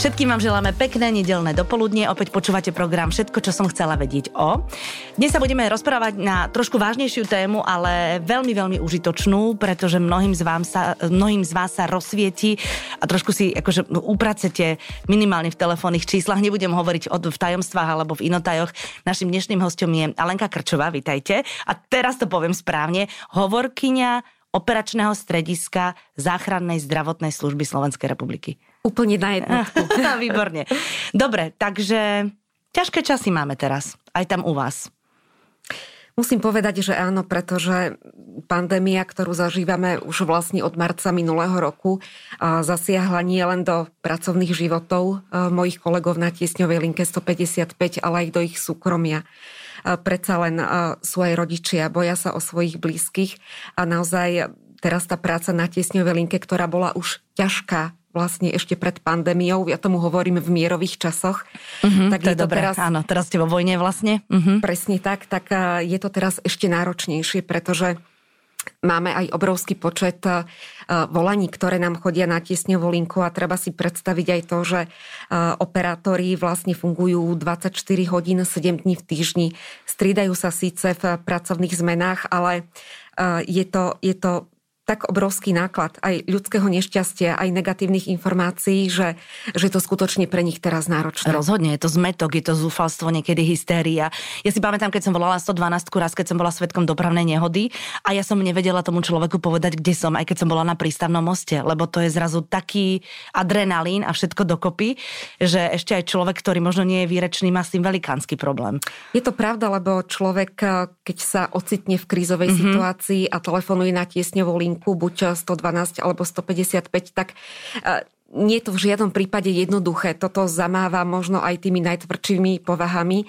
Všetkým vám želáme pekné nedelné dopoludnie. Opäť počúvate program Všetko, čo som chcela vedieť o. Dnes sa budeme rozprávať na trošku vážnejšiu tému, ale veľmi, veľmi užitočnú, pretože mnohým z, vám sa, mnohým z vás sa rozsvieti a trošku si akože upracete minimálne v telefónnych číslach. Nebudem hovoriť o, v tajomstvách alebo v inotajoch. Našim dnešným hostom je Alenka Krčová, vitajte. A teraz to poviem správne. Hovorkyňa operačného strediska záchrannej zdravotnej služby Slovenskej republiky. Úplne na jednotku. Výborne. Dobre, takže ťažké časy máme teraz, aj tam u vás. Musím povedať, že áno, pretože pandémia, ktorú zažívame už vlastne od marca minulého roku, zasiahla nie len do pracovných životov mojich kolegov na tiesňovej linke 155, ale aj do ich súkromia. Predsa len sú aj rodičia, boja sa o svojich blízkych a naozaj teraz tá práca na tiesňovej linke, ktorá bola už ťažká vlastne ešte pred pandémiou, ja tomu hovorím v mierových časoch. Uh-huh, tak to je, to dobré, teraz, áno, teraz ste vo vojne vlastne. Uh-huh. Presne tak, tak je to teraz ešte náročnejšie, pretože Máme aj obrovský počet volaní, ktoré nám chodia na tiesňovú linku a treba si predstaviť aj to, že operátori vlastne fungujú 24 hodín, 7 dní v týždni. Stridajú sa síce v pracovných zmenách, ale je to, je to tak obrovský náklad aj ľudského nešťastia, aj negatívnych informácií, že, že to skutočne pre nich teraz náročné. Rozhodne, je to zmetok, je to zúfalstvo, niekedy hystéria. Ja si pamätám, keď som volala 112 raz, keď som bola svetkom dopravnej nehody a ja som nevedela tomu človeku povedať, kde som, aj keď som bola na prístavnom moste, lebo to je zrazu taký adrenalín a všetko dokopy, že ešte aj človek, ktorý možno nie je výrečný, má s tým velikánsky problém. Je to pravda, lebo človek, keď sa ocitne v krízovej mm-hmm. situácii a telefonuje na tiesňovú linku, linku, buď 112 alebo 155, tak e, nie je to v žiadnom prípade jednoduché. Toto zamáva možno aj tými najtvrdšími povahami, e,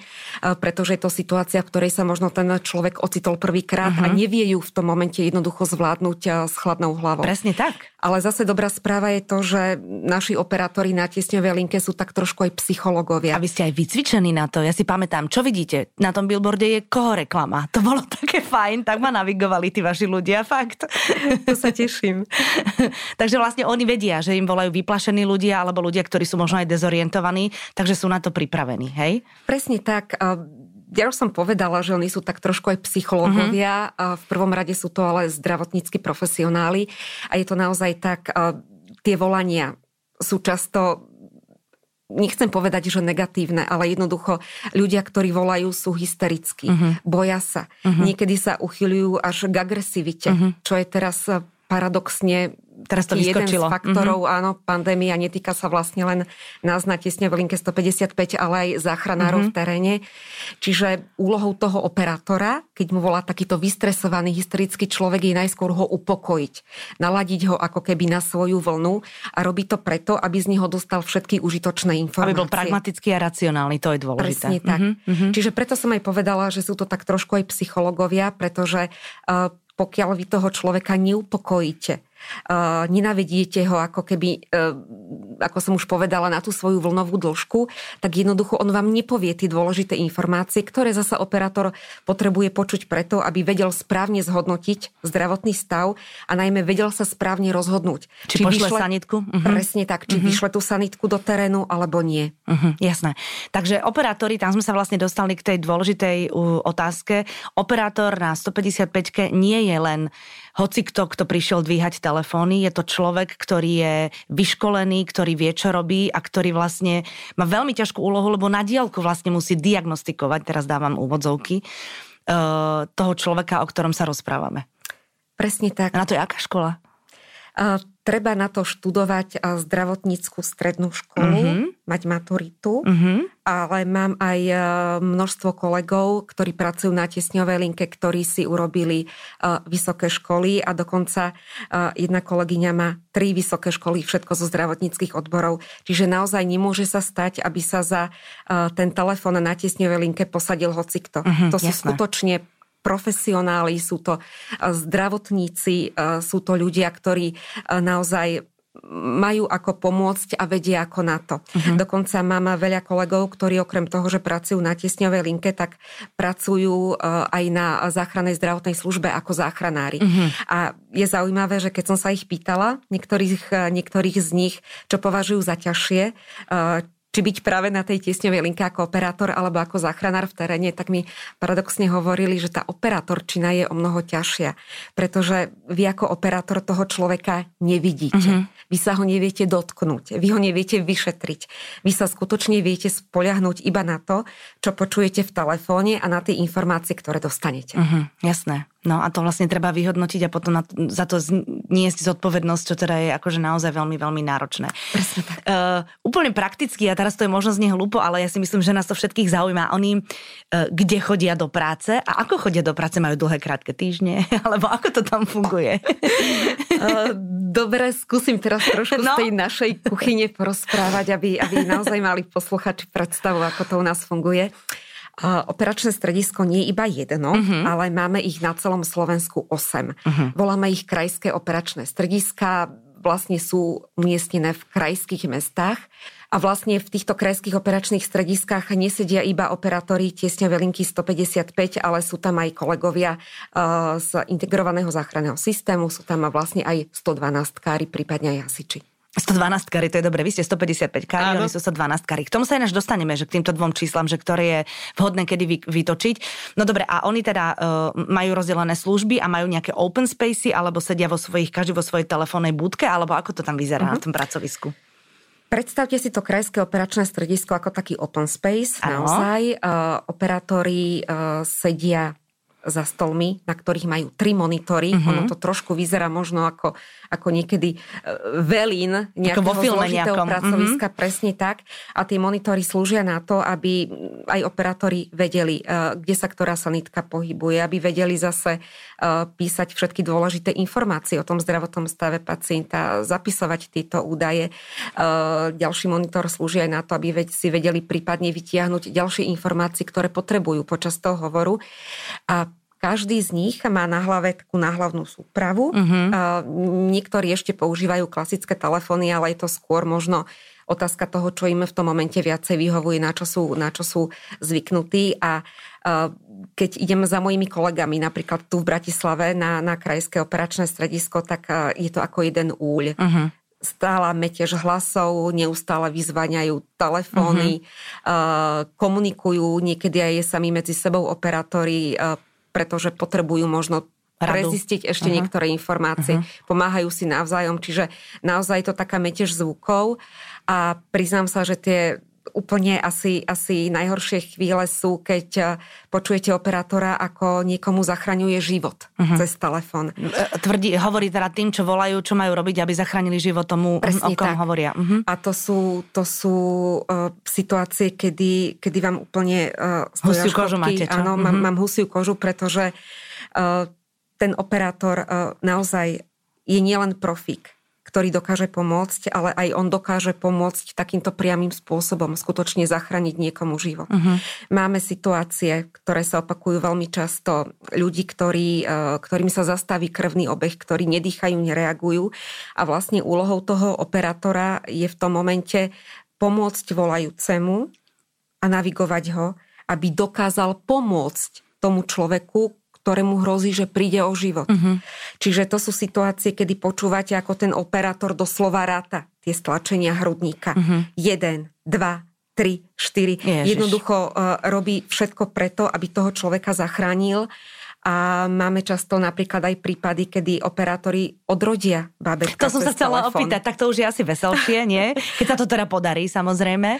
pretože je to situácia, v ktorej sa možno ten človek ocitol prvýkrát uh-huh. a mhm. nevie ju v tom momente jednoducho zvládnuť e, s chladnou hlavou. Presne tak. Ale zase dobrá správa je to, že naši operátori na tiesňovej linke sú tak trošku aj psychológovia. A vy ste aj vycvičení na to. Ja si pamätám, čo vidíte? Na tom billboarde je koho reklama. To bolo také fajn, tak ma navigovali tí vaši ľudia, fakt. To sa teším. Takže vlastne oni vedia, že im volajú vyplašení ľudia alebo ľudia, ktorí sú možno aj dezorientovaní, takže sú na to pripravení, hej? Presne tak ja už som povedala, že oni sú tak trošku aj psychológovia. Uh-huh. V prvom rade sú to ale zdravotnícky profesionáli. A je to naozaj tak, tie volania sú často nechcem povedať, že negatívne, ale jednoducho ľudia, ktorí volajú, sú hysterickí, uh-huh. boja sa. Uh-huh. Niekedy sa uchyľujú až k agresivite, uh-huh. čo je teraz paradoxne Teraz to jeden z faktorov, mm-hmm. áno, pandémia netýka sa vlastne len nás na tesne v linke 155, ale aj záchranárov mm-hmm. v teréne. Čiže úlohou toho operátora, keď mu volá takýto vystresovaný hysterický človek, je najskôr ho upokojiť. Naladiť ho ako keby na svoju vlnu a robiť to preto, aby z neho dostal všetky užitočné informácie. Aby bol pragmatický a racionálny, to je dôležité. Presne tak. Mm-hmm. Čiže preto som aj povedala, že sú to tak trošku aj psychológovia, pretože uh, pokiaľ vy toho človeka neupokojíte, uh, nenavediete ho ako keby, uh, ako som už povedala, na tú svoju vlnovú dĺžku, tak jednoducho on vám nepovie tie dôležité informácie, ktoré zasa operátor potrebuje počuť preto, aby vedel správne zhodnotiť zdravotný stav a najmä vedel sa správne rozhodnúť. Či, či pošle vyšle, sanitku? Uh-huh. Presne tak, či uh-huh. vyšle tú sanitku do terénu alebo nie. Uh-huh, jasné. Takže operátori, tam sme sa vlastne dostali k tej dôležitej uh, otázke. Operátor na 155 nie je len hoci kto, kto prišiel dvíhať telefóny, je to človek, ktorý je vyškolený, ktorý vie, čo robí a ktorý vlastne má veľmi ťažkú úlohu, lebo na diálku vlastne musí diagnostikovať, teraz dávam úvodzovky, eh, toho človeka, o ktorom sa rozprávame. Presne tak. A na to je aká škola? Treba na to študovať zdravotníckú strednú školu, uh-huh. mať maturitu, uh-huh. ale mám aj množstvo kolegov, ktorí pracujú na tiesňovej linke, ktorí si urobili vysoké školy a dokonca jedna kolegyňa má tri vysoké školy, všetko zo zdravotníckých odborov. Čiže naozaj nemôže sa stať, aby sa za ten telefón na tiesňovej linke posadil hocikto. Uh-huh, to sú jasné. skutočne profesionáli, sú to zdravotníci, sú to ľudia, ktorí naozaj majú ako pomôcť a vedia ako na to. Uh-huh. Dokonca mám veľa kolegov, ktorí okrem toho, že pracujú na tiesňovej linke, tak pracujú aj na záchrannej zdravotnej službe ako záchranári. Uh-huh. A je zaujímavé, že keď som sa ich pýtala, niektorých, niektorých z nich, čo považujú za ťažšie, či byť práve na tej tiesňovej linke ako operátor alebo ako záchranár v teréne, tak mi paradoxne hovorili, že tá operátorčina je o mnoho ťažšia, pretože vy ako operátor toho človeka nevidíte. Uh-huh. Vy sa ho neviete dotknúť, vy ho neviete vyšetriť. Vy sa skutočne viete spoľahnúť iba na to, čo počujete v telefóne a na tie informácie, ktoré dostanete. Uh-huh, jasné. No a to vlastne treba vyhodnotiť a potom na, za to niesť zodpovednosť, čo teda je akože naozaj veľmi, veľmi náročné. Presne tak. Uh, úplne prakticky, a teraz to je možno znie hlúpo, ale ja si myslím, že nás to všetkých zaujíma. Oni, uh, kde chodia do práce a ako chodia do práce, majú dlhé, krátke týždne, alebo ako to tam funguje? uh, dobre, skúsim teraz trošku no. z tej našej kuchyne porozprávať, aby, aby naozaj mali posluchači predstavu, ako to u nás funguje. Operačné stredisko nie je iba jedno, uh-huh. ale máme ich na celom Slovensku 8. Uh-huh. Mhm. Voláme ich krajské operačné strediska, vlastne sú umiestnené v krajských mestách. A vlastne v týchto krajských operačných strediskách nesedia iba operátori tiesňové linky 155, ale sú tam aj kolegovia z integrovaného záchranného systému, sú tam vlastne aj 112 kári, prípadne aj hasiči. 112 kary, to je dobre, vy ste 155 kary, oni sú 112 kary. K tomu sa ináč dostaneme, že k týmto dvom číslam, že ktoré je vhodné kedy vy, vytočiť. No dobre, a oni teda uh, majú rozdelené služby a majú nejaké open spacey, alebo sedia vo svojich, každý vo svojej telefónnej budke, alebo ako to tam vyzerá uh-huh. na mhm. tom pracovisku? Predstavte si to krajské operačné stredisko ako taký open space. Ano. Naozaj uh, operátori uh, sedia za stolmi, na ktorých majú tri monitory. Uh-huh. Ono to trošku vyzerá možno ako, ako niekedy e, velín nejakého vo filme zložitého nejakom. pracoviska, uh-huh. presne tak. A tie monitory slúžia na to, aby aj operátori vedeli, e, kde sa ktorá sanitka pohybuje, aby vedeli zase písať všetky dôležité informácie o tom zdravotnom stave pacienta, zapisovať tieto údaje. Ďalší monitor slúži aj na to, aby si vedeli prípadne vytiahnuť ďalšie informácie, ktoré potrebujú počas toho hovoru. A každý z nich má na hlave takú náhlavnú súpravu. Uh-huh. Niektorí ešte používajú klasické telefóny, ale je to skôr možno otázka toho, čo im v tom momente viacej vyhovuje, na čo sú, na čo sú zvyknutí. A keď idem za mojimi kolegami, napríklad tu v Bratislave na, na krajské operačné stredisko, tak je to ako jeden úľ. Uh-huh stála metež hlasov, neustále vyzvaňajú telefóny, uh-huh. komunikujú niekedy aj sami medzi sebou operátori, pretože potrebujú možno Radu. prezistiť ešte uh-huh. niektoré informácie. Uh-huh. Pomáhajú si navzájom, čiže naozaj to taká metež zvukov a priznám sa, že tie úplne asi, asi najhoršie chvíle sú, keď eh, počujete operátora, ako niekomu zachraňuje život uh-huh. cez telefón. E, tvrdí, hovorí teda tým, čo volajú, čo majú robiť, aby zachránili život tomu, Presne o kom tak. hovoria. Uh-huh. A to sú, to sú uh, situácie, kedy, kedy vám úplne uh, husiu kožu máte, čo? Áno, uh-huh. mám, mám husiu kožu, pretože uh, ten operátor uh, naozaj je nielen profík ktorý dokáže pomôcť, ale aj on dokáže pomôcť takýmto priamým spôsobom skutočne zachrániť niekomu život. Uh-huh. Máme situácie, ktoré sa opakujú veľmi často, ľudí, ktorí, e, ktorým sa zastaví krvný obeh, ktorí nedýchajú, nereagujú a vlastne úlohou toho operátora je v tom momente pomôcť volajúcemu a navigovať ho, aby dokázal pomôcť tomu človeku, ktorému hrozí, že príde o život. Uh-huh. Čiže to sú situácie, kedy počúvate, ako ten operátor doslova ráta tie stlačenia hrudníka. Uh-huh. Jeden, dva, tri, štyri. Ježiš. Jednoducho uh, robí všetko preto, aby toho človeka zachránil a máme často napríklad aj prípady, kedy operátori odrodia bábetka To som sa chcela telefón. opýtať, tak to už je asi veselšie, nie? Keď sa to teda podarí, samozrejme.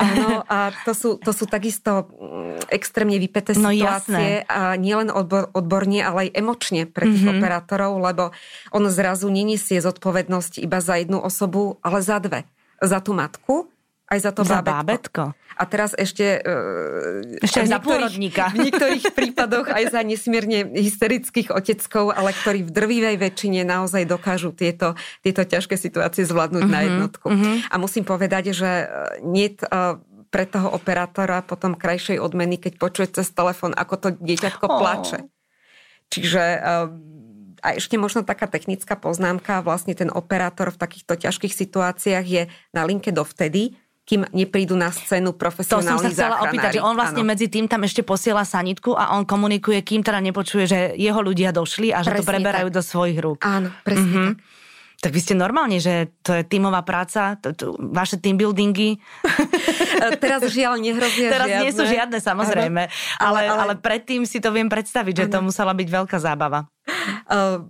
Áno, a to sú, to sú takisto mm, extrémne vypeté no, situácie. Jasné. A nielen odbor, odborne, ale aj emočne pre tých mm-hmm. operátorov, lebo on zrazu neniesie zodpovednosť iba za jednu osobu, ale za dve. Za tú matku, aj za to za bábetko. bábetko. A teraz ešte... Uh, ešte aj za pôrodníka. V niektorých prípadoch aj za nesmierne hysterických oteckov, ale ktorí v drvivej väčšine naozaj dokážu tieto, tieto ťažké situácie zvládnuť uh-huh, na mhm, jednotku. Uh-huh. A musím povedať, že e, nie uh, pre toho operátora potom krajšej odmeny, keď počuje cez telefón, ako to dieťatko oh. plače. Čiže a ešte možno taká technická poznámka, vlastne ten operátor v takýchto ťažkých situáciách je na linke dovtedy, kým neprídu na scénu profesionálni To som sa chcela záchranári. opýtať, že on vlastne Áno. medzi tým tam ešte posiela sanitku a on komunikuje, kým teda nepočuje, že jeho ľudia došli a že to Presne preberajú tak. do svojich rúk. Áno, presne Mhm. tak. Tak vy ste normálne, že to je tímová práca, to, to, vaše team buildingy. Teraz žiaľ nehrozia Teraz žiadne. nie sú žiadne, samozrejme. Ale, ale, Ale- ale predtým si to viem predstaviť, že to musela byť veľká zábava. Uh,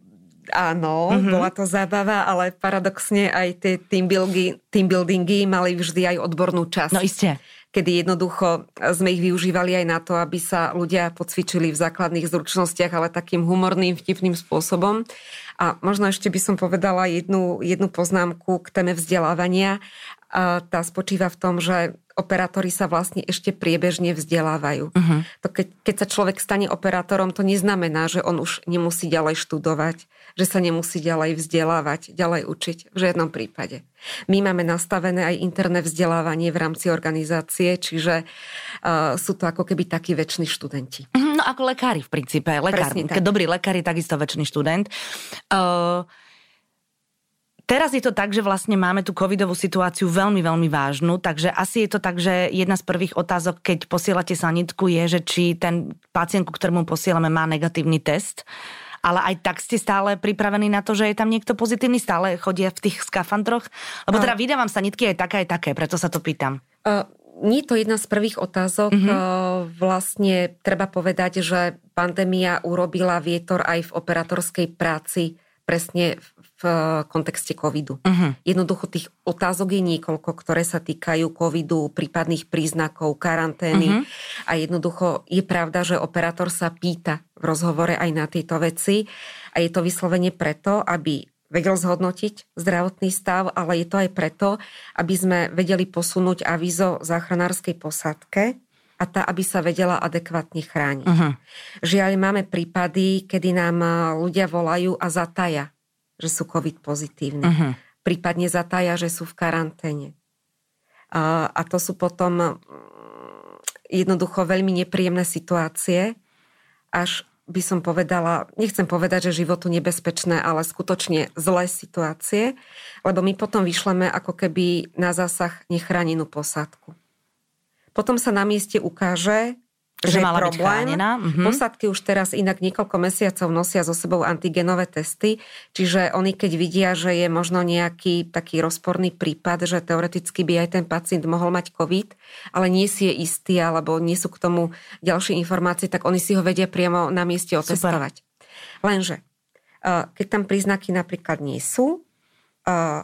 áno, Mhm. mm-hmm. bola to zábava, ale paradoxne aj tie team, buildingy, team buildingy mali vždy aj odbornú časť. No iste. kedy jednoducho sme ich využívali aj na to, aby sa ľudia podcvičili v základných zručnostiach, ale takým humorným, vtipným spôsobom. A možno ešte by som povedala jednu, jednu poznámku k téme vzdelávania. A tá spočíva v tom, že operátori sa vlastne ešte priebežne vzdelávajú. Uh-huh. To keď, keď sa človek stane operátorom, to neznamená, že on už nemusí ďalej študovať, že sa nemusí ďalej vzdelávať, ďalej učiť. V žiadnom prípade. My máme nastavené aj interné vzdelávanie v rámci organizácie, čiže uh, sú to ako keby takí väčší študenti. Mhm, No ako lekári v princípe. Lekár, Presne tak. keď dobrý lekár je takisto väčší študent. Uh, Teraz je to tak, že vlastne máme tú covidovú situáciu veľmi, veľmi vážnu, takže asi je to tak, že jedna z prvých otázok, keď posielate sanitku, je, že či ten pacient, ku ktorému posielame, má negatívny test. Ale aj tak ste stále pripravení na to, že je tam niekto pozitívny, stále chodia v tých skafandroch? Lebo teda vydávam sanitky aj také, aj také, preto sa to pýtam. Uh, nie je to jedna z prvých otázok. Mhm. Uh, vlastne treba povedať, že pandémia urobila vietor aj v operatorskej práci presne v, kontexte covidu. Uh-huh. Jednoducho tých otázok je niekoľko, ktoré sa týkajú covidu, prípadných príznakov, karantény. Mhm. A jednoducho je pravda, že operátor sa pýta v rozhovore aj na tieto veci. A je to vyslovene preto, aby vedel zhodnotiť zdravotný stav, ale je to aj preto, aby sme vedeli posunúť avizo záchranárskej posádke a tá, aby sa vedela adekvátne chrániť. Uh-huh. Žiaľ, máme prípady, kedy nám a, ľudia volajú a zataja, že sú COVID pozitívni. Uh-huh. Prípadne zataja, že sú v karanténe. A, a to sú potom jednoducho veľmi nepríjemné situácie, až by som povedala, nechcem povedať, že životu nebezpečné, ale skutočne zlé situácie, lebo my potom vyšleme ako keby na zásah nechránenú posádku. Potom sa na mieste ukáže, Že že, mala byť problém. chránená, mhm. Posádky už teraz inak niekoľko mesiacov nosia so sebou antigenové testy, čiže oni keď vidia, že je možno nejaký taký rozporný prípad, že teoreticky by aj ten pacient mohol mať COVID, ale nie si je istý alebo nie sú k tomu ďalšie informácie, tak oni si ho vedia priamo na mieste otestovať. Lenže, uh, keď tam príznaky napríklad nie sú, uh,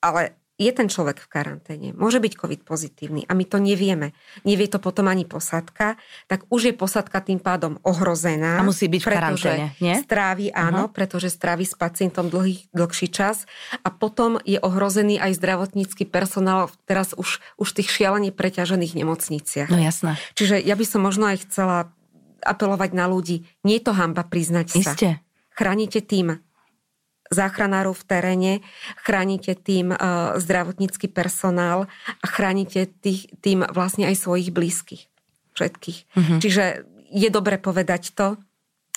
ale je ten človek v karanténe, môže byť COVID pozitívny a my to nevieme. Nevie to potom ani posádka, tak už je posádka tým pádom ohrozená. A musí byť v karanténe, nie? Strávi, áno, uh-huh. pretože strávi s pacientom dlhý, dlhší čas a potom je ohrozený aj zdravotnícky personál teraz už, už v tých šialene preťažených nemocniciach. No jasné. Čiže ja by som možno aj chcela apelovať na ľudí. Nie je to hamba priznať sa. Chránite tým záchranárov v teréne, chránite tým uh, zdravotnícky personál a chránite tých, tým vlastne aj svojich blízkych. Všetkých. Mhm. Čiže je dobre povedať to,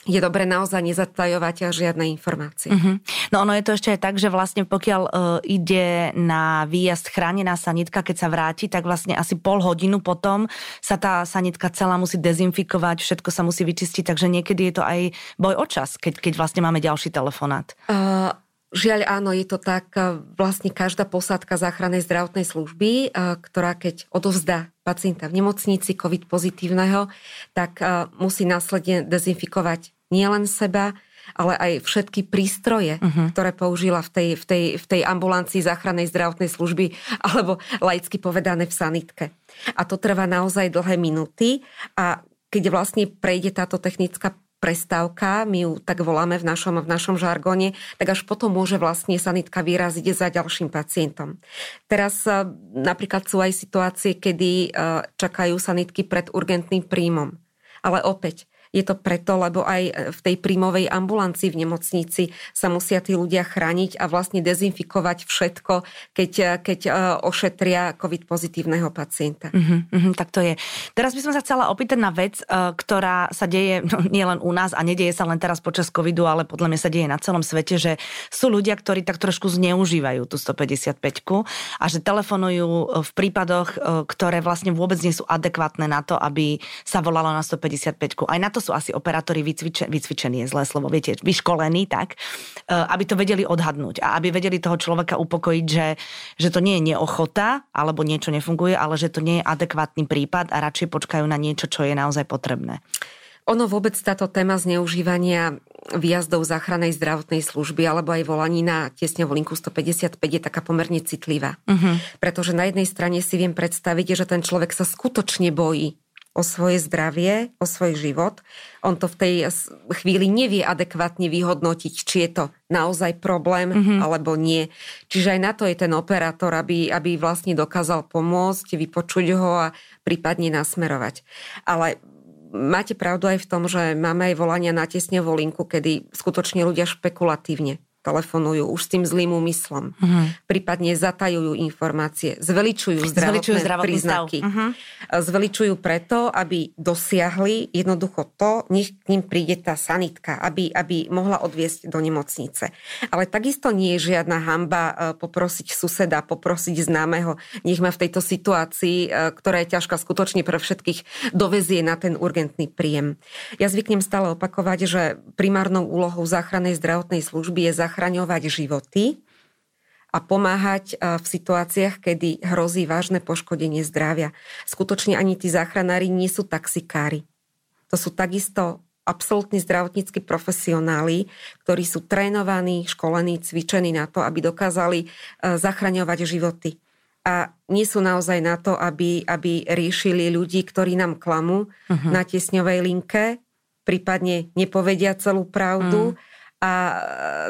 je dobre naozaj nezatajovať žiadne informácie. Uh-huh. No ono je to ešte aj tak, že vlastne pokiaľ uh, ide na výjazd chránená sanitka, keď sa vráti, tak vlastne asi pol hodinu potom sa tá sanitka celá musí dezinfikovať, všetko sa musí vyčistiť, takže niekedy je to aj boj o čas, keď, keď vlastne máme ďalší telefonát. Uh, Žiaľ áno, je to tak. uh, Vlastne každá posádka záchrannej zdravotnej služby, uh, ktorá keď odovzdá pacienta v nemocnici COVID pozitívneho, tak uh, musí následne dezinfikovať nielen seba, ale aj všetky prístroje, uh-huh. ktoré použila v tej, v, tej, v tej ambulancii záchrannej zdravotnej služby, alebo laicky povedané v sanitke. A to trvá naozaj dlhé minúty a keď vlastne prejde táto technická prestávka, my ju tak voláme v našom, v našom žargone, tak až potom môže vlastne sanitka vyraziť za ďalším pacientom. Teraz eh, napríklad sú aj situácie, kedy eh, čakajú sanitky pred urgentným príjmom. Ale opäť, Je to preto, lebo aj v tej príjmovej ambulancii v nemocnici sa musia tí ľudia chrániť a vlastne dezinfikovať všetko, keď, keď e, ošetria COVID pozitívneho pacienta. Uh-huh, uh-huh, tak to je. Teraz by som sa chcela opýtať na vec, e, ktorá sa deje no, nielen u nás a nedieje sa len teraz počas covidu, ale podľa mňa sa deje na celom svete, že sú ľudia, ktorí tak trošku zneužívajú tú 155 a že telefonujú v prípadoch, ktoré vlastne vôbec nie sú adekvátne na to, aby sa volalo na 155 Aj na to sú asi operátori vycvičení, vycvičení je zlé slovo, viete, vyškolení tak, e, aby to vedeli odhadnúť a aby vedeli toho človeka upokojiť, že, že to nie je neochota alebo niečo nefunguje, ale že to nie je adekvátny prípad a radšej počkajú na niečo, čo je naozaj potrebné. Ono vôbec táto téma zneužívania výjazdov záchrannej zdravotnej služby alebo aj volaní na tiesňovú linku 155 je taká pomerne citlivá. Uh-huh. Pretože na jednej strane si viem predstaviť, že ten človek sa skutočne bojí o svoje zdravie, o svoj život. On to v tej chvíli nevie adekvátne vyhodnotiť, či je to naozaj problém mm-hmm. alebo nie. Čiže aj na to je ten operátor, aby, aby vlastne dokázal pomôcť, vypočuť ho a prípadne nasmerovať. Ale máte pravdu aj v tom, že máme aj volania na tesňovú linku, kedy skutočne ľudia špekulatívne telefonujú už s tým zlým úmyslom. Uh-huh. Prípadne zatajujú informácie, zveličujú zdravotné zveličujú príznaky. Uh-huh. Zveličujú preto, aby dosiahli jednoducho to, nech k ním príde tá sanitka, aby, aby mohla odviesť do nemocnice. Ale takisto nie je žiadna hamba e, poprosiť suseda, poprosiť známeho, nech ma v tejto situácii, e, ktorá je ťažká skutočne pre všetkých, dovezie na ten urgentný príjem. Ja zvyknem stále opakovať, že primárnou úlohou záchrannej zdravotnej služby je zachraňovať životy a pomáhať e, v situáciách, kedy hrozí vážne poškodenie zdravia. Skutočne ani tí záchranári nie sú taxikári. To sú takisto absolútni zdravotníckí profesionáli, ktorí sú trénovaní, školení, cvičení na to, aby dokázali e, zachraňovať životy. A nie sú naozaj na to, aby, aby riešili ľudí, ktorí nám klamú uh-huh. na tiesňovej linke, prípadne nepovedia celú pravdu. Uh-huh a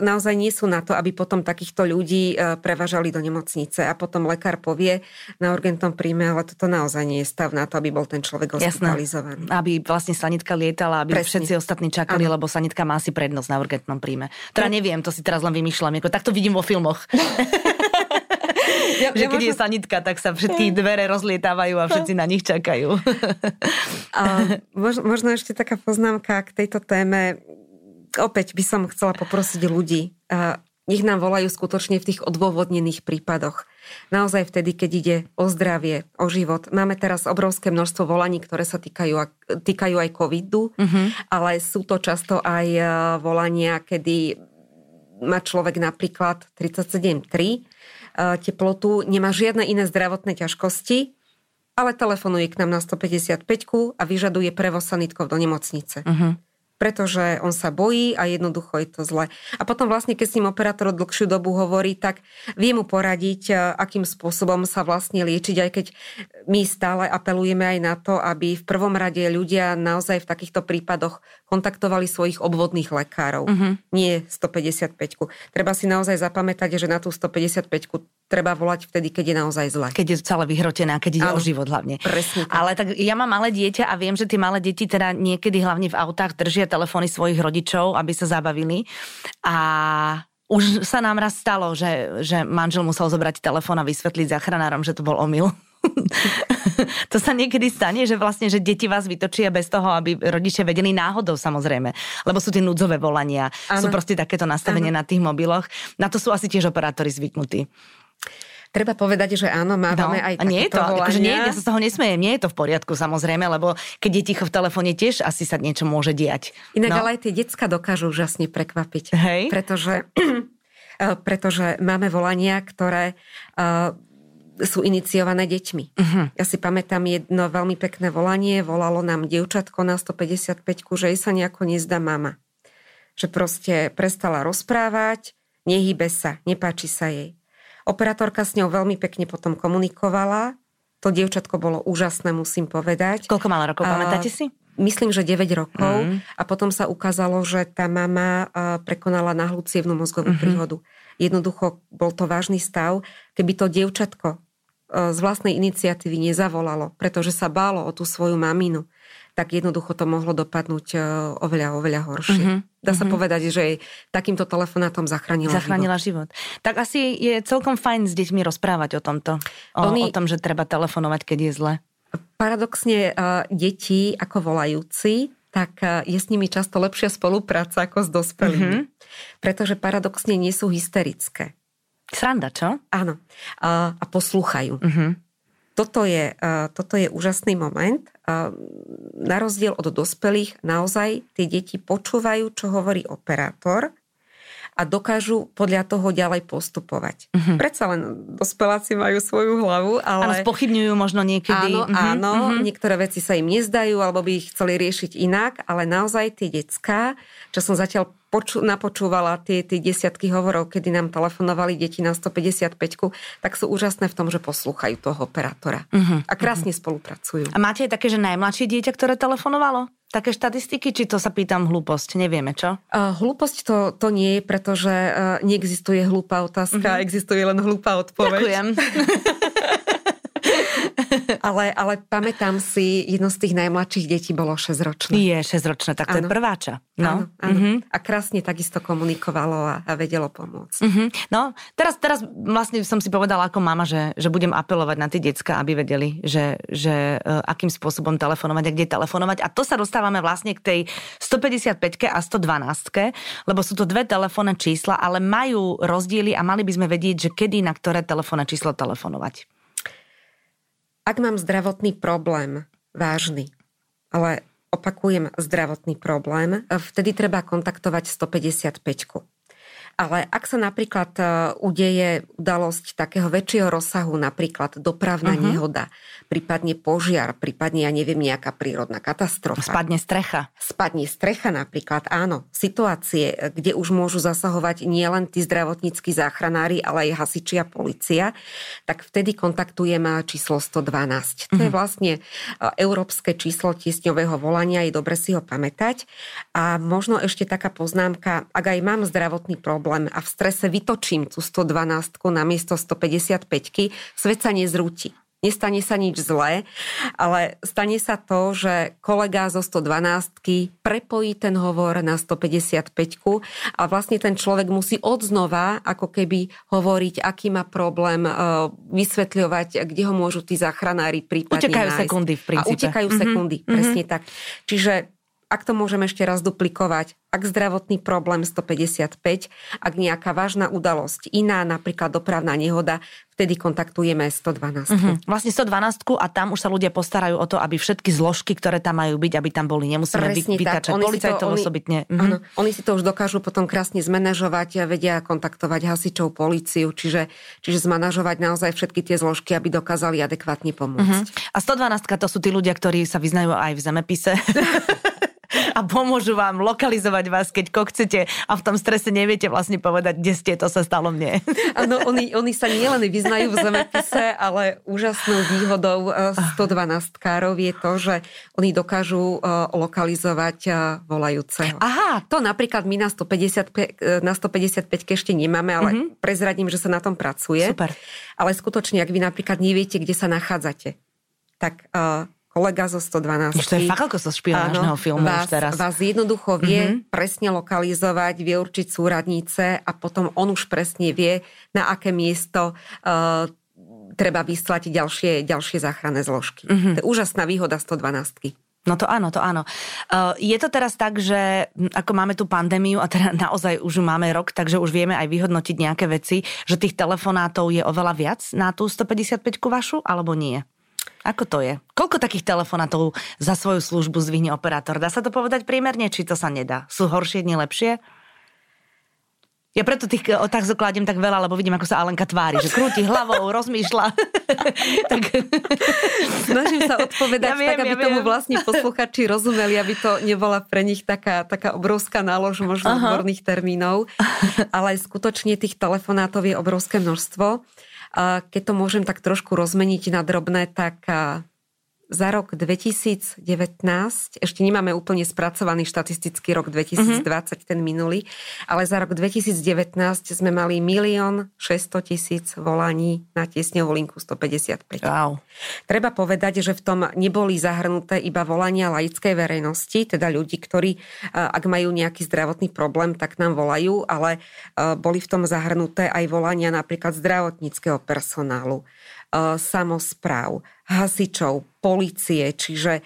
naozaj nie sú na to, aby potom takýchto ľudí e, prevažali do nemocnice a potom lekár povie na urgentnom príjme, ale toto naozaj nie je stav na to, aby bol ten človek hospitalizovaný. Jasné. Aby vlastne sanitka lietala, aby Presne. všetci ostatní čakali, ano. lebo sanitka má asi prednosť na urgentnom príjme. Teda neviem, to si teraz len vymýšľam, ako takto vidím vo filmoch. ja, že keď ja možno... je sanitka, tak sa všetky dvere rozlietávajú a všetci na nich čakajú. a možno, možno ešte taká poznámka k tejto téme opäť by som chcela poprosiť ľudí, nech nám volajú skutočne v tých odôvodnených prípadoch. Naozaj vtedy, keď ide o zdravie, o život. Máme teraz obrovské množstvo volaní, ktoré sa týkajú, týkajú aj covidu, uh-huh. ale sú to často aj e, volania, kedy má človek napríklad 37,3 e, teplotu, nemá žiadne iné zdravotné ťažkosti, ale telefonuje k nám na 155 a vyžaduje prevoz sanitkov do nemocnice. Uh-huh pretože on sa bojí a jednoducho je to zle. A potom vlastne, keď s ním operátor dlhšiu dobu hovorí, tak vie mu poradiť, e, akým spôsobom sa vlastne liečiť, aj keď my stále apelujeme aj na to, aby v prvom rade ľudia naozaj v takýchto prípadoch kontaktovali svojich obvodných lekárov, uh-huh. nie 155. Treba si naozaj zapamätať, že na tú 155 treba volať vtedy, keď je naozaj zle. Keď je celé vyhrotené a keď ide o život hlavne. Presne. Tak. Ale tak ja mám malé dieťa a viem, že tie malé deti teda niekedy hlavne v autách držia telefóny svojich rodičov, aby sa zabavili. A už sa nám raz stalo, že, že manžel musel zobrať telefón a vysvetliť záchranárom, že to bol omyl. to sa niekedy stane, že vlastne, že deti vás vytočia bez toho, aby rodičia vedeli náhodou samozrejme, lebo sú tie núdzové volania, ano. sú proste takéto nastavenie ano. na tých mobiloch. Na to sú asi tiež operátori zvyknutí. Treba povedať, že áno, máme no, aj takéto nie je to, akože nie, ja sa z toho nesmejem, nie je to v poriadku samozrejme, lebo keď je ticho v telefóne tiež asi sa niečo môže diať. Inak no. ale aj tie decka dokážu úžasne prekvapiť. Hej. Pretože, eh, pretože máme volania, ktoré uh, sú iniciované deťmi. Uh-huh. Ja si pamätám jedno veľmi pekné volanie, volalo nám dievčatko na 155, že jej sa nejako nezdá mama. Že proste prestala rozprávať, nehybe sa, nepáči sa jej. Operátorka s ňou veľmi pekne potom komunikovala. To dievčatko bolo úžasné, musím povedať. Koľko mala rokov, pamätáte si? Myslím, že 9 rokov. Mm. A potom sa ukázalo, že tá mama prekonala náhlu cievnú mozgovú mm-hmm. príhodu. Jednoducho bol to vážny stav. Keby to dievčatko z vlastnej iniciatívy nezavolalo, pretože sa bálo o tú svoju maminu, tak jednoducho to mohlo dopadnúť e, oveľa, oveľa horšie. Mm-hmm. Dá sa mm-hmm. povedať, že takýmto telefonátom zachránila, zachránila život. život. Tak asi je celkom fajn s deťmi rozprávať o tomto. O, Oni... o tom, že treba telefonovať, keď je zle. Paradoxne, uh, deti ako volajúci, tak je s nimi často lepšia spolupráca ako s dospelými. Mm-hmm. Pretože paradoxne nie sú hysterické. Sranda, čo? Áno. Uh, a poslúchajú. Mm-hmm toto je, toto je úžasný moment. Na rozdiel od dospelých, naozaj tie deti počúvajú, čo hovorí operátor a dokážu podľa toho ďalej postupovať. Uh-huh. Predsa len dospeláci majú svoju hlavu, ale... Ale spochybňujú možno niekedy. Áno, uh-huh. áno, uh-huh. niektoré veci sa im nezdajú, alebo by ich chceli riešiť inak, ale naozaj tie decká, čo som zatiaľ poču, napočúvala tie, tie desiatky hovorov, kedy nám telefonovali deti na 155 tak sú úžasné v tom, že poslúchajú toho operátora. Uh-huh. A krásne uh-huh. spolupracujú. A máte aj také, že najmladšie dieťa, ktoré telefonovalo? také štatistiky, či to sa pýtam hlúposť? Nevieme, čo? Uh, hlúposť to, to nie je, pretože uh, neexistuje hlúpa otázka, uh-huh. existuje len hlúpa odpoveď. Ďakujem. ale, ale pamätám si, jedno z tých najmladších detí bolo 6-ročné. Je 6-ročné, tak to ano. je prváča. No. Áno, áno. Mm-hmm. A krásne takisto komunikovalo a, a vedelo pomôcť. Mm-hmm. No, teraz, teraz vlastne som si povedala ako mama, že, že budem apelovať na tie decka, aby vedeli, že, že uh, akým spôsobom telefonovať a kde telefonovať. A to sa dostávame vlastne k tej 155 a 112, lebo sú to dve telefónne čísla, ale majú rozdiely a mali by sme vedieť, že kedy na ktoré telefónne číslo telefonovať ak mám zdravotný problém, vážny, ale opakujem zdravotný problém, vtedy treba kontaktovať 155. Ale ak sa napríklad e, udeje udalosť takého väčšieho rozsahu, napríklad dopravná uh-huh. nehoda, prípadne požiar, prípadne, ja neviem, nejaká prírodná katastrofa. Spadne strecha. Spadne strecha napríklad, áno. Situácie, kde už môžu zasahovať nielen tí zdravotníckí záchranári, ale aj hasiči a policia, tak vtedy kontaktujeme číslo 112. Uh-huh. To je mhm. vlastne e, európske číslo tiesňového volania, je dobre si ho pamätať. A možno ešte taká poznámka, ak aj mám zdravotný problém, problém a v strese vytočím tú 112 na miesto 155 svet sa nezrúti. Nestane sa nič zlé, ale stane sa to, že kolega zo 112 prepojí ten hovor na 155 a vlastne ten človek musí odznova ako keby hovoriť, aký má problém, e, vysvetľovať, kde ho môžu tí záchranári prípadne Utekajú nájsť. sekundy v princípe. A utekajú mm-hmm. sekundy, presne mm-hmm. tak. Čiže ak to môžem ešte raz duplikovať, ak zdravotný problém 155, ak nejaká vážna udalosť iná, napríklad dopravná nehoda, vtedy kontaktujeme 112. Uh-huh. Mhm. Vlastne 112 a tam už sa ľudia postarajú o to, aby všetky zložky, ktoré tam majú byť, aby tam boli. Nemusíme Presne vytačať policajtov oni, osobitne. Uh-huh. Áno, oni si to už dokážu potom krásne zmanéžovať, vedia kontaktovať hasičov, policiu, čiže, čiže zmanažovať naozaj všetky tie zložky, aby dokázali adekvátne pomôcť. Uh-huh. A 112 to sú tí ľudia, ktorí sa vyznajú aj v zemepise. a pomôžu vám lokalizovať vás, keď kokcete a v tom strese neviete vlastne povedať, kde ste, to sa stalo mne. Áno, oni, oni sa nielen vyznajú v zemepise, ale úžasnou výhodou 112 e, károv je to, že oni dokážu e, lokalizovať e, volajúceho. Aha. To napríklad my na 155, na 155 ešte nemáme, ale mm-hmm. prezradím, že sa na tom pracuje. Super. Ale skutočne, ak vy napríklad neviete, kde sa nachádzate, tak uh, kolega zo 112. Už to je fakt ako zo špionážneho filmu vás, už teraz. Vás jednoducho vie mm-hmm. presne lokalizovať, vie určiť súradnice a potom on už presne vie, na aké miesto uh, treba vyslať ďalšie, ďalšie záchranné zložky. Mm-hmm. To je úžasná výhoda 112. No to áno, to áno. Uh, je to teraz tak, že ako máme tú pandémiu a teda naozaj už máme rok, takže už vieme aj vyhodnotiť nejaké veci, že tých telefonátov je oveľa viac na tú 155 vašu, alebo nie? Ako to je? Koľko takých telefonátov za svoju službu zvihne operátor? Dá sa to povedať priemerne, či to sa nedá? Sú horšie dni lepšie? Ja preto tých otázok kladiem tak veľa, lebo vidím, ako sa Alenka tvári, že krúti hlavou, rozmýšľa. tak... Snažím sa odpovedať ja viem, tak, aby ja tomu viem. vlastne posluchači rozumeli, aby to nebola pre nich taká, taká obrovská nálož možno odborných termínov. Ale skutočne tých telefonátov je obrovské množstvo. Keď to môžem tak trošku rozmeniť na drobné, tak za rok 2019, ešte nemáme úplne spracovaný štatistický rok 2020, mm-hmm. ten minulý, ale za rok 2019 sme mali milión 600 tisíc volaní na tiesňovú linku 155. Wow. Treba povedať, že v tom neboli zahrnuté iba volania laickej verejnosti, teda ľudí, ktorí, ak majú nejaký zdravotný problém, tak nám volajú, ale boli v tom zahrnuté aj volania napríklad zdravotníckého personálu, samozpráv, hasičov, policie, čiže e,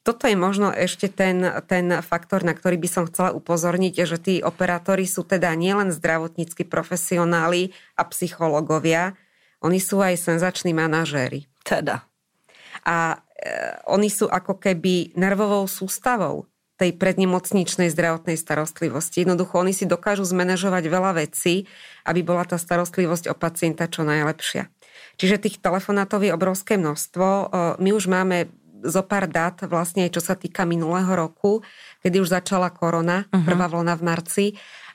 toto je možno ešte ten, ten faktor, na ktorý by som chcela upozorniť, že tí operátori sú teda nielen zdravotníckí profesionáli a psychológovia, oni sú aj senzační manažéri. Teda. A e, oni sú ako keby nervovou sústavou tej prednemocničnej zdravotnej starostlivosti. Jednoducho oni si dokážu zmanéžovať veľa vecí, aby bola tá starostlivosť o pacienta čo najlepšia. Čiže tých telefonátov je obrovské množstvo. My už máme zo pár dát, vlastne čo sa týka minulého roku, kedy už začala korona, uh-huh. prvá vlna v marci.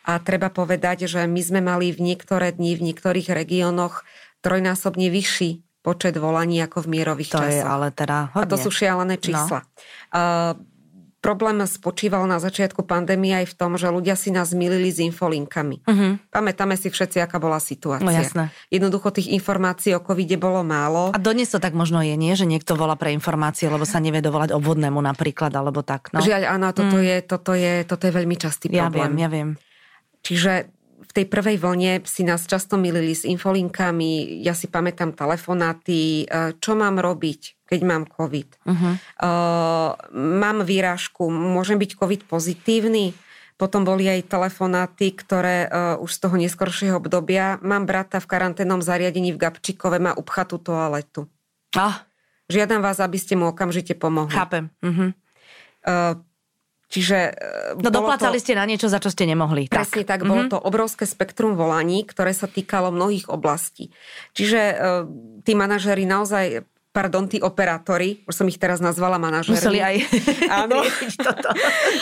A treba povedať, že my sme mali v niektoré dni v niektorých regiónoch trojnásobne vyšší počet volaní ako v mierových to časoch. Je ale teda hodne. A to sú šialené čísla. No. Uh, problém spočíval na začiatku pandémie aj v tom, že ľudia si nás milili s infolinkami. Uh-huh. Pamätáme si všetci, aká bola situácia. No jasné. Jednoducho tých informácií o covide bolo málo. A dodnes to tak možno je, nie? Že niekto volá pre informácie, lebo sa nevie dovolať obvodnému napríklad, alebo tak. No. Žiaľ, áno, toto, mm. je, toto, je, toto je veľmi častý problém. Ja viem, ja viem. Čiže tej prvej vlne si nás často milili s infolinkami, ja si pamätám telefonáty, e, čo mám robiť, keď mám COVID. Uh-huh. Uh, mám výražku, môžem byť COVID pozitívny? Potom boli aj telefonáty, ktoré uh, už z toho neskoršieho obdobia. Mám brata v karanténnom zariadení v Gabčíkove, má upchatú toaletu. Ah. Žiadam vás, aby ste mu okamžite pomohli. Chápem. Uh-huh. Uh, Čiže... No doplácali to, ste na niečo, za čo ste nemohli. Presne tak, tak bolo mm-hmm. to obrovské spektrum volaní, ktoré sa týkalo mnohých oblastí. Čiže uh, tí manažéri naozaj pardon, tí operátori, už som ich teraz nazvala manažermi. Museli aj áno, riešiť toto.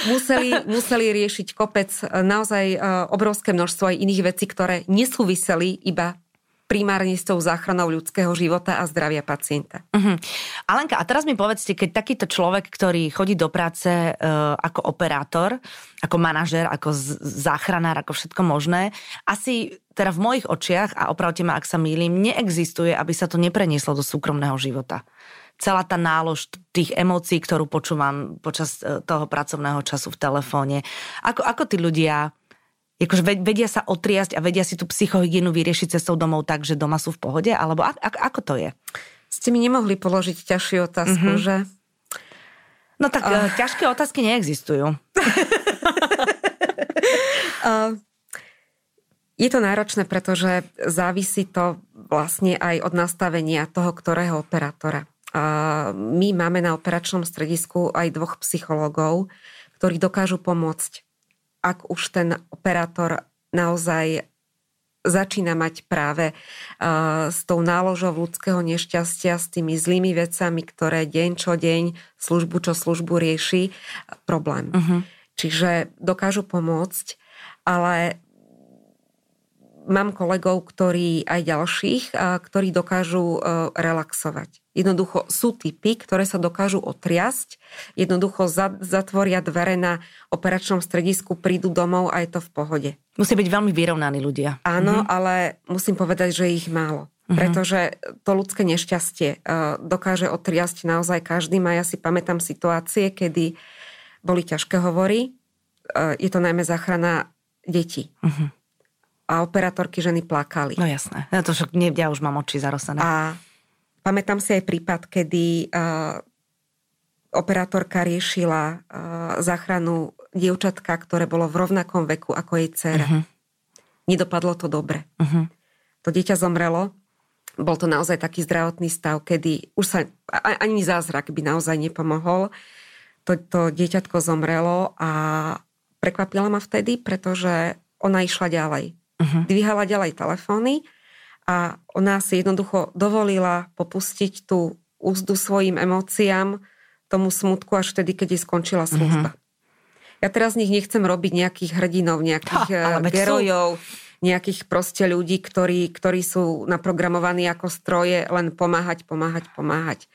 museli, museli riešiť kopec e, naozaj e, obrovské množstvo aj iných vecí, ktoré nesúviseli iba primárne s tou záchranou ľudského života a zdravia pacienta. Uh-huh. Alenka, a teraz mi povedzte, keď takýto človek, ktorý chodí do práce uh, ako operátor, ako manažer, ako z- záchranár, ako všetko možné, asi teda v mojich očiach, a opravte ma, ak sa mýlim, neexistuje, aby sa to neprenieslo do súkromného života celá tá nálož tých emócií, ktorú počúvam počas e, toho pracovného času v telefóne. Ako, ako tí ľudia akože vedia sa otriasť a vedia si tú psychohygienu vyriešiť cestou domov tak, že doma sú v pohode? Alebo a, a, ako to je? Ste mi nemohli položiť ťažšiu otázku, mm-hmm. že? No tak uh. ťažké otázky neexistujú. uh, je to náročné, pretože závisí to vlastne aj od nastavenia toho, ktorého operátora. Uh, my máme na operačnom stredisku aj dvoch psychológov, ktorí dokážu pomôcť ak už ten operátor naozaj začína mať práve uh, s tou náložou ľudského nešťastia, s tými zlými vecami, ktoré deň čo deň, službu čo službu rieši, problém. Uh-huh. Čiže dokážu pomôcť, ale mám kolegov, ktorí aj ďalších, ktorí dokážu relaxovať. Jednoducho sú typy, ktoré sa dokážu otriasť, jednoducho zatvoria dvere na operačnom stredisku, prídu domov a je to v pohode. Musí byť veľmi vyrovnaní ľudia. Áno, mhm. ale musím povedať, že ich málo. Mhm. Pretože to ľudské nešťastie e, dokáže otriasť naozaj každý. A ja si pamätám situácie, kedy boli ťažké hovory. E, je to najmä záchrana detí. Uh-huh a operátorky ženy plakali. No jasné, ja, to však ja už mám oči zarosené. A pamätám si aj prípad, kedy operátorka riešila záchranu dievčatka, ktoré bolo v rovnakom veku ako jej dcera. Uh-huh. Nedopadlo to dobre. Uh-huh. To dieťa zomrelo. Bol to naozaj taký zdravotný stav, kedy už sa ani zázrak by naozaj nepomohol. To, to dieťatko zomrelo a prekvapila ma vtedy, pretože ona išla ďalej uh-huh. dvíhala ďalej telefóny a ona si jednoducho dovolila popustiť tú úzdu svojim emóciám, tomu smutku až vtedy, keď jej skončila služba. Uh-huh. Ja teraz z nich nechcem robiť nejakých hrdinov, nejakých ha, gerojov, nejakých proste ľudí, ktorí, ktorí sú naprogramovaní ako stroje len pomáhať, pomáhať, pomáhať.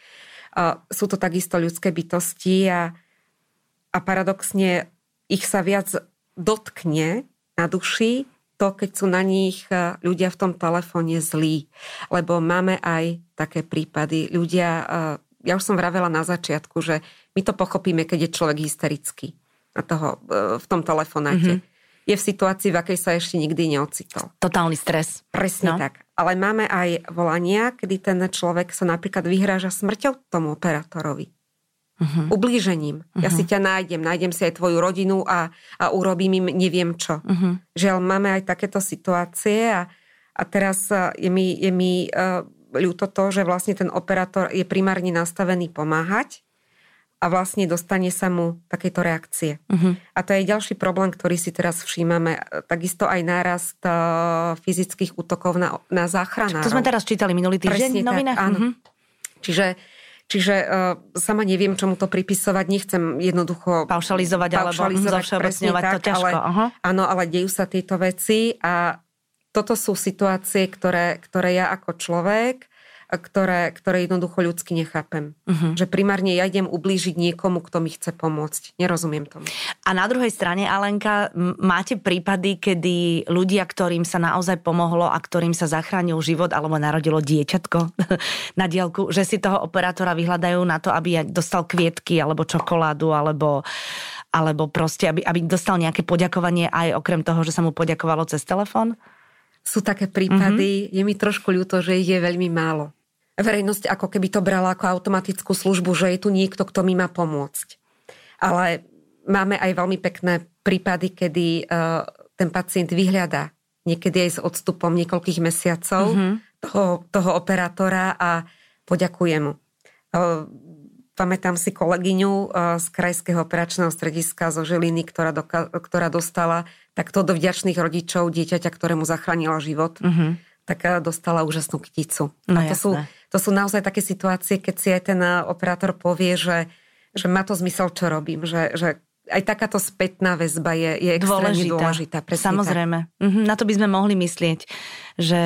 sú to takisto ľudské bytosti a, a paradoxne ich sa viac dotkne na duši to, keď sú na nich e, ľudia v tom telefóne zlí. Lebo máme aj také prípady. Ľudia, e, ja už som vravela na začiatku, že my to pochopíme, keď je človek hysterický na toho, e, v tom telefonáte. Mm-hmm. Je v situácii, v akej sa ešte nikdy neocitol. Totálny stres. Presne no. tak. Ale máme aj volania, kedy ten človek sa napríklad vyhráža smrťou tomu operátorovi uh-huh. ublížením. Uh-huh. Ja si ťa nájdem, nájdem si aj tvoju rodinu a, a urobím im neviem čo. Uh-huh. Žiaľ, máme aj takéto situácie a, a teraz je mi, je mi uh, ľúto to, že vlastne ten operátor je primárne nastavený pomáhať a vlastne dostane sa mu takéto reakcie. Uh-huh. A to je ďalší problém, ktorý si teraz všímame. Takisto aj nárast uh, fyzických útokov na, na záchranárov. To sme teraz čítali minulý týždeň v novinách. áno. Uh-huh. Čiže Čiže uh, sama neviem, čomu to pripisovať, nechcem jednoducho paušalizovať, paušalizovať alebo zovšeobecňovať to ťažko. Ale, uh-huh. Áno, ale dejú sa tieto veci a toto sú situácie, ktoré, ktoré ja ako človek ktoré, ktoré jednoducho ľudsky nechápem. Uh-huh. Že primárne ja idem ublížiť niekomu, kto mi chce pomôcť. Nerozumiem tomu. A na druhej strane, Alenka, máte prípady, kedy ľudia, ktorým sa naozaj pomohlo a ktorým sa zachránil život alebo narodilo dieťatko na dielku, že si toho operátora vyhľadajú na to, aby dostal kvietky alebo čokoládu alebo alebo proste, aby, aby dostal nejaké poďakovanie aj okrem toho, že sa mu poďakovalo cez telefón? Sú také prípady, mm-hmm. je mi trošku ľúto, že ich je veľmi málo verejnosť ako keby to brala ako automatickú službu, že je tu niekto, kto mi má pomôcť. Ale máme aj veľmi pekné prípady, kedy uh, ten pacient vyhľadá niekedy aj s odstupom niekoľkých mesiacov mm-hmm. toho, toho operátora a poďakuje mu. Uh, pamätám si kolegyňu uh, z Krajského operačného strediska zo Žiliny, ktorá, doka- ktorá dostala takto do vďačných rodičov dieťaťa, ktorému zachránila život. Mm-hmm tak dostala úžasnú kyticu. No, a to, sú, to sú naozaj také situácie, keď si aj ten eh, operátor povie, že, že má to zmysel, čo robím, že, že aj takáto spätná väzba je, je extrémne dôležitá. dôležitá Samozrejme. Mhm, na to by sme mohli myslieť, že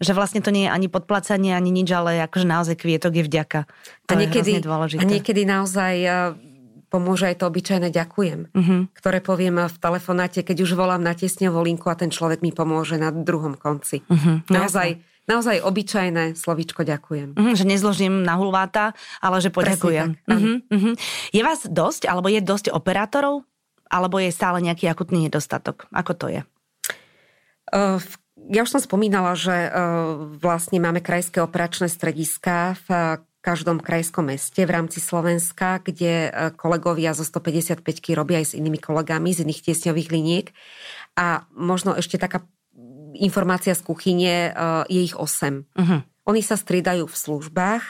že vlastne to nie je ani podplacanie, ani nič, ale akože naozaj kvietok je vďaka. To a niekedy, je dôležité. A niekedy naozaj eh, pomôže aj to obyčajné ďakujem, uh-huh. ktoré poviem v telefonáte, keď už volám na tiesňovú linku a ten človek mi pomôže na druhom konci. Uh-huh. Naozaj, naozaj obyčajné slovíčko ďakujem. Uh-huh, že nezložím na hulváta, ale že poďakujem. Uh-huh, uh-huh. Je vás dosť, alebo je dosť operátorov, alebo je stále nejaký akutný nedostatok? Ako to je? Uh, ja už som spomínala, že uh, vlastne máme krajské operačné strediska v každom krajskom meste v rámci Slovenska, kde kolegovia zo 155 robia aj s inými kolegami z iných tiesňových liniek. A možno ešte taká informácia z kuchyne, e, je ich 8. Uh-huh. Mhm. Oni sa striedajú v službách,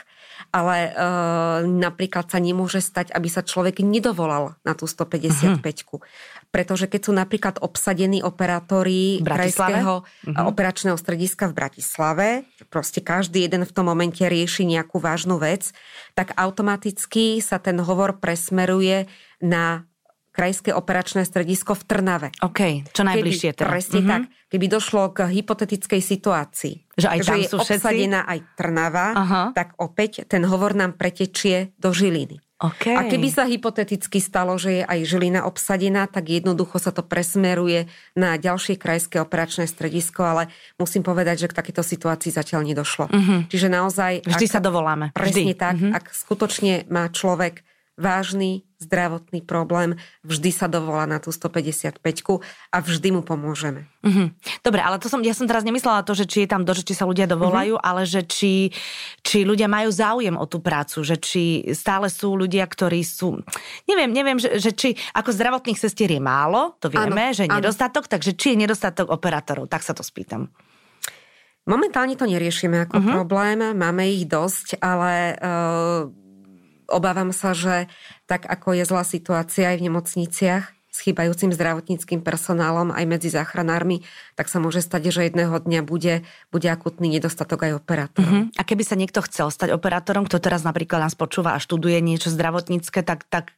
ale e, napríklad sa nemôže stať, aby sa človek nedovolal na tú 155. Uh-huh pretože keď sú napríklad obsadení operátori Krajského uh-huh. operačného strediska v Bratislave, proste každý jeden v tom momente rieši nejakú vážnu vec, tak automaticky sa ten hovor presmeruje na krajské operačné stredisko v Trnave. OK, čo najbližšie teda. Presne uh-huh. tak. Keby došlo k hypotetickej situácii, že, aj tam že sú je všetci? obsadená aj Trnava, uh-huh. tak opäť ten hovor nám pretečie do Žiliny. Okay. A keby sa hypoteticky stalo, že je aj Žilina obsadená, tak jednoducho sa to presmeruje na ďalšie krajské operačné stredisko, ale musím povedať, že k takéto situácii zatiaľ nedošlo. Uh-huh. Čiže naozaj... Vždy ak, sa dovoláme. Presne Vždy. tak. Uh-huh. Ak skutočne má človek vážny zdravotný problém, vždy sa dovolá na tú 155 a vždy mu pomôžeme. Mm-hmm. Dobre, ale to som, ja som teraz nemyslela to, že či je tam do, že či sa ľudia dovolajú, mm-hmm. ale že či, či ľudia majú záujem o tú prácu, že či stále sú ľudia, ktorí sú... Neviem, neviem, že, že či ako zdravotných sestier je málo, to vieme, ano, že je ano. nedostatok, takže či je nedostatok operátorov, tak sa to spýtam. Momentálne to neriešime ako uh-huh. problém, máme ich dosť, ale uh, obávam sa, že tak ako je zlá situácia aj v nemocniciach, s chýbajúcim zdravotníckým personálom aj medzi záchranármi, tak sa môže stať, že jedného dňa bude, bude akutný nedostatok aj operátorov. Uh-huh. A keby sa niekto chcel stať operátorom, kto teraz napríklad nás počúva a študuje niečo zdravotnícke, tak, tak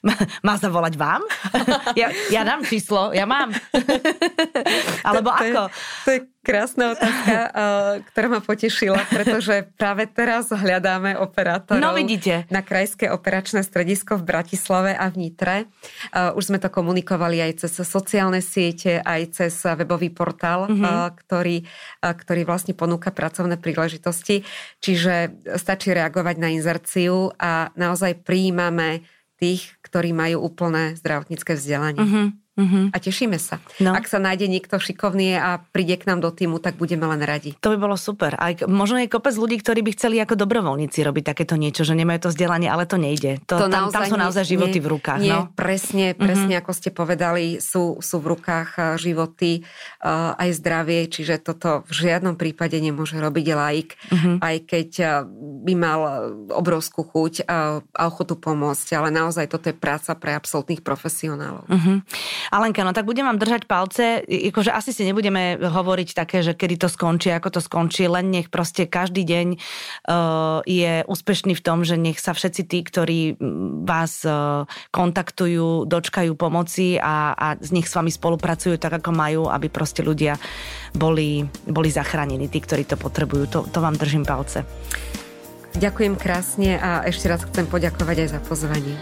má zavolať vám? ja, ja dám číslo, ja mám. Alebo to, ako? To je, to je Krásna otázka, ktorá ma potešila, pretože práve teraz hľadáme operátorov no, vidíte. na Krajské operačné stredisko v Bratislave a v Nitre. Už sme to komunikovali aj cez sociálne siete, aj cez webový portál, mm-hmm. ktorý, ktorý vlastne ponúka pracovné príležitosti. Čiže stačí reagovať na inzerciu a naozaj prijímame tých, ktorí majú úplné zdravotnícke vzdelanie. Mm-hmm. Uh-huh. A tešíme sa. No. Ak sa nájde niekto šikovný a príde k nám do týmu, tak budeme len radi. To by bolo super. Aj možno je kopec ľudí, ktorí by chceli ako dobrovoľníci robiť takéto niečo, že nemajú to vzdelanie, ale to nejde. To, to tam, tam sú naozaj nie, životy nie, v rukách. Nie, no? presne, presne uh-huh. ako ste povedali, sú, sú v rukách eh, životy uh, aj zdravie, čiže toto v žiadnom prípade nemôže robiť laik, uh-huh. aj keď uh, by mal obrovskú chuť uh, a ochotu pomôcť, ale naozaj toto je práca pre absolútnych profesionálov. Uh-huh. Alenka, no tak budem vám držať palce, akože asi si nebudeme hovoriť také, že kedy to skončí, ako to skončí, len nech proste každý deň uh, je úspešný v tom, že nech sa všetci tí, ktorí vás uh, kontaktujú, dočkajú pomoci a, a z nich s vami spolupracujú tak, ako majú, aby proste ľudia boli, boli zachránení, tí, ktorí to potrebujú. To, to vám držím palce. Ďakujem krásne a ešte raz chcem poďakovať aj za pozvanie.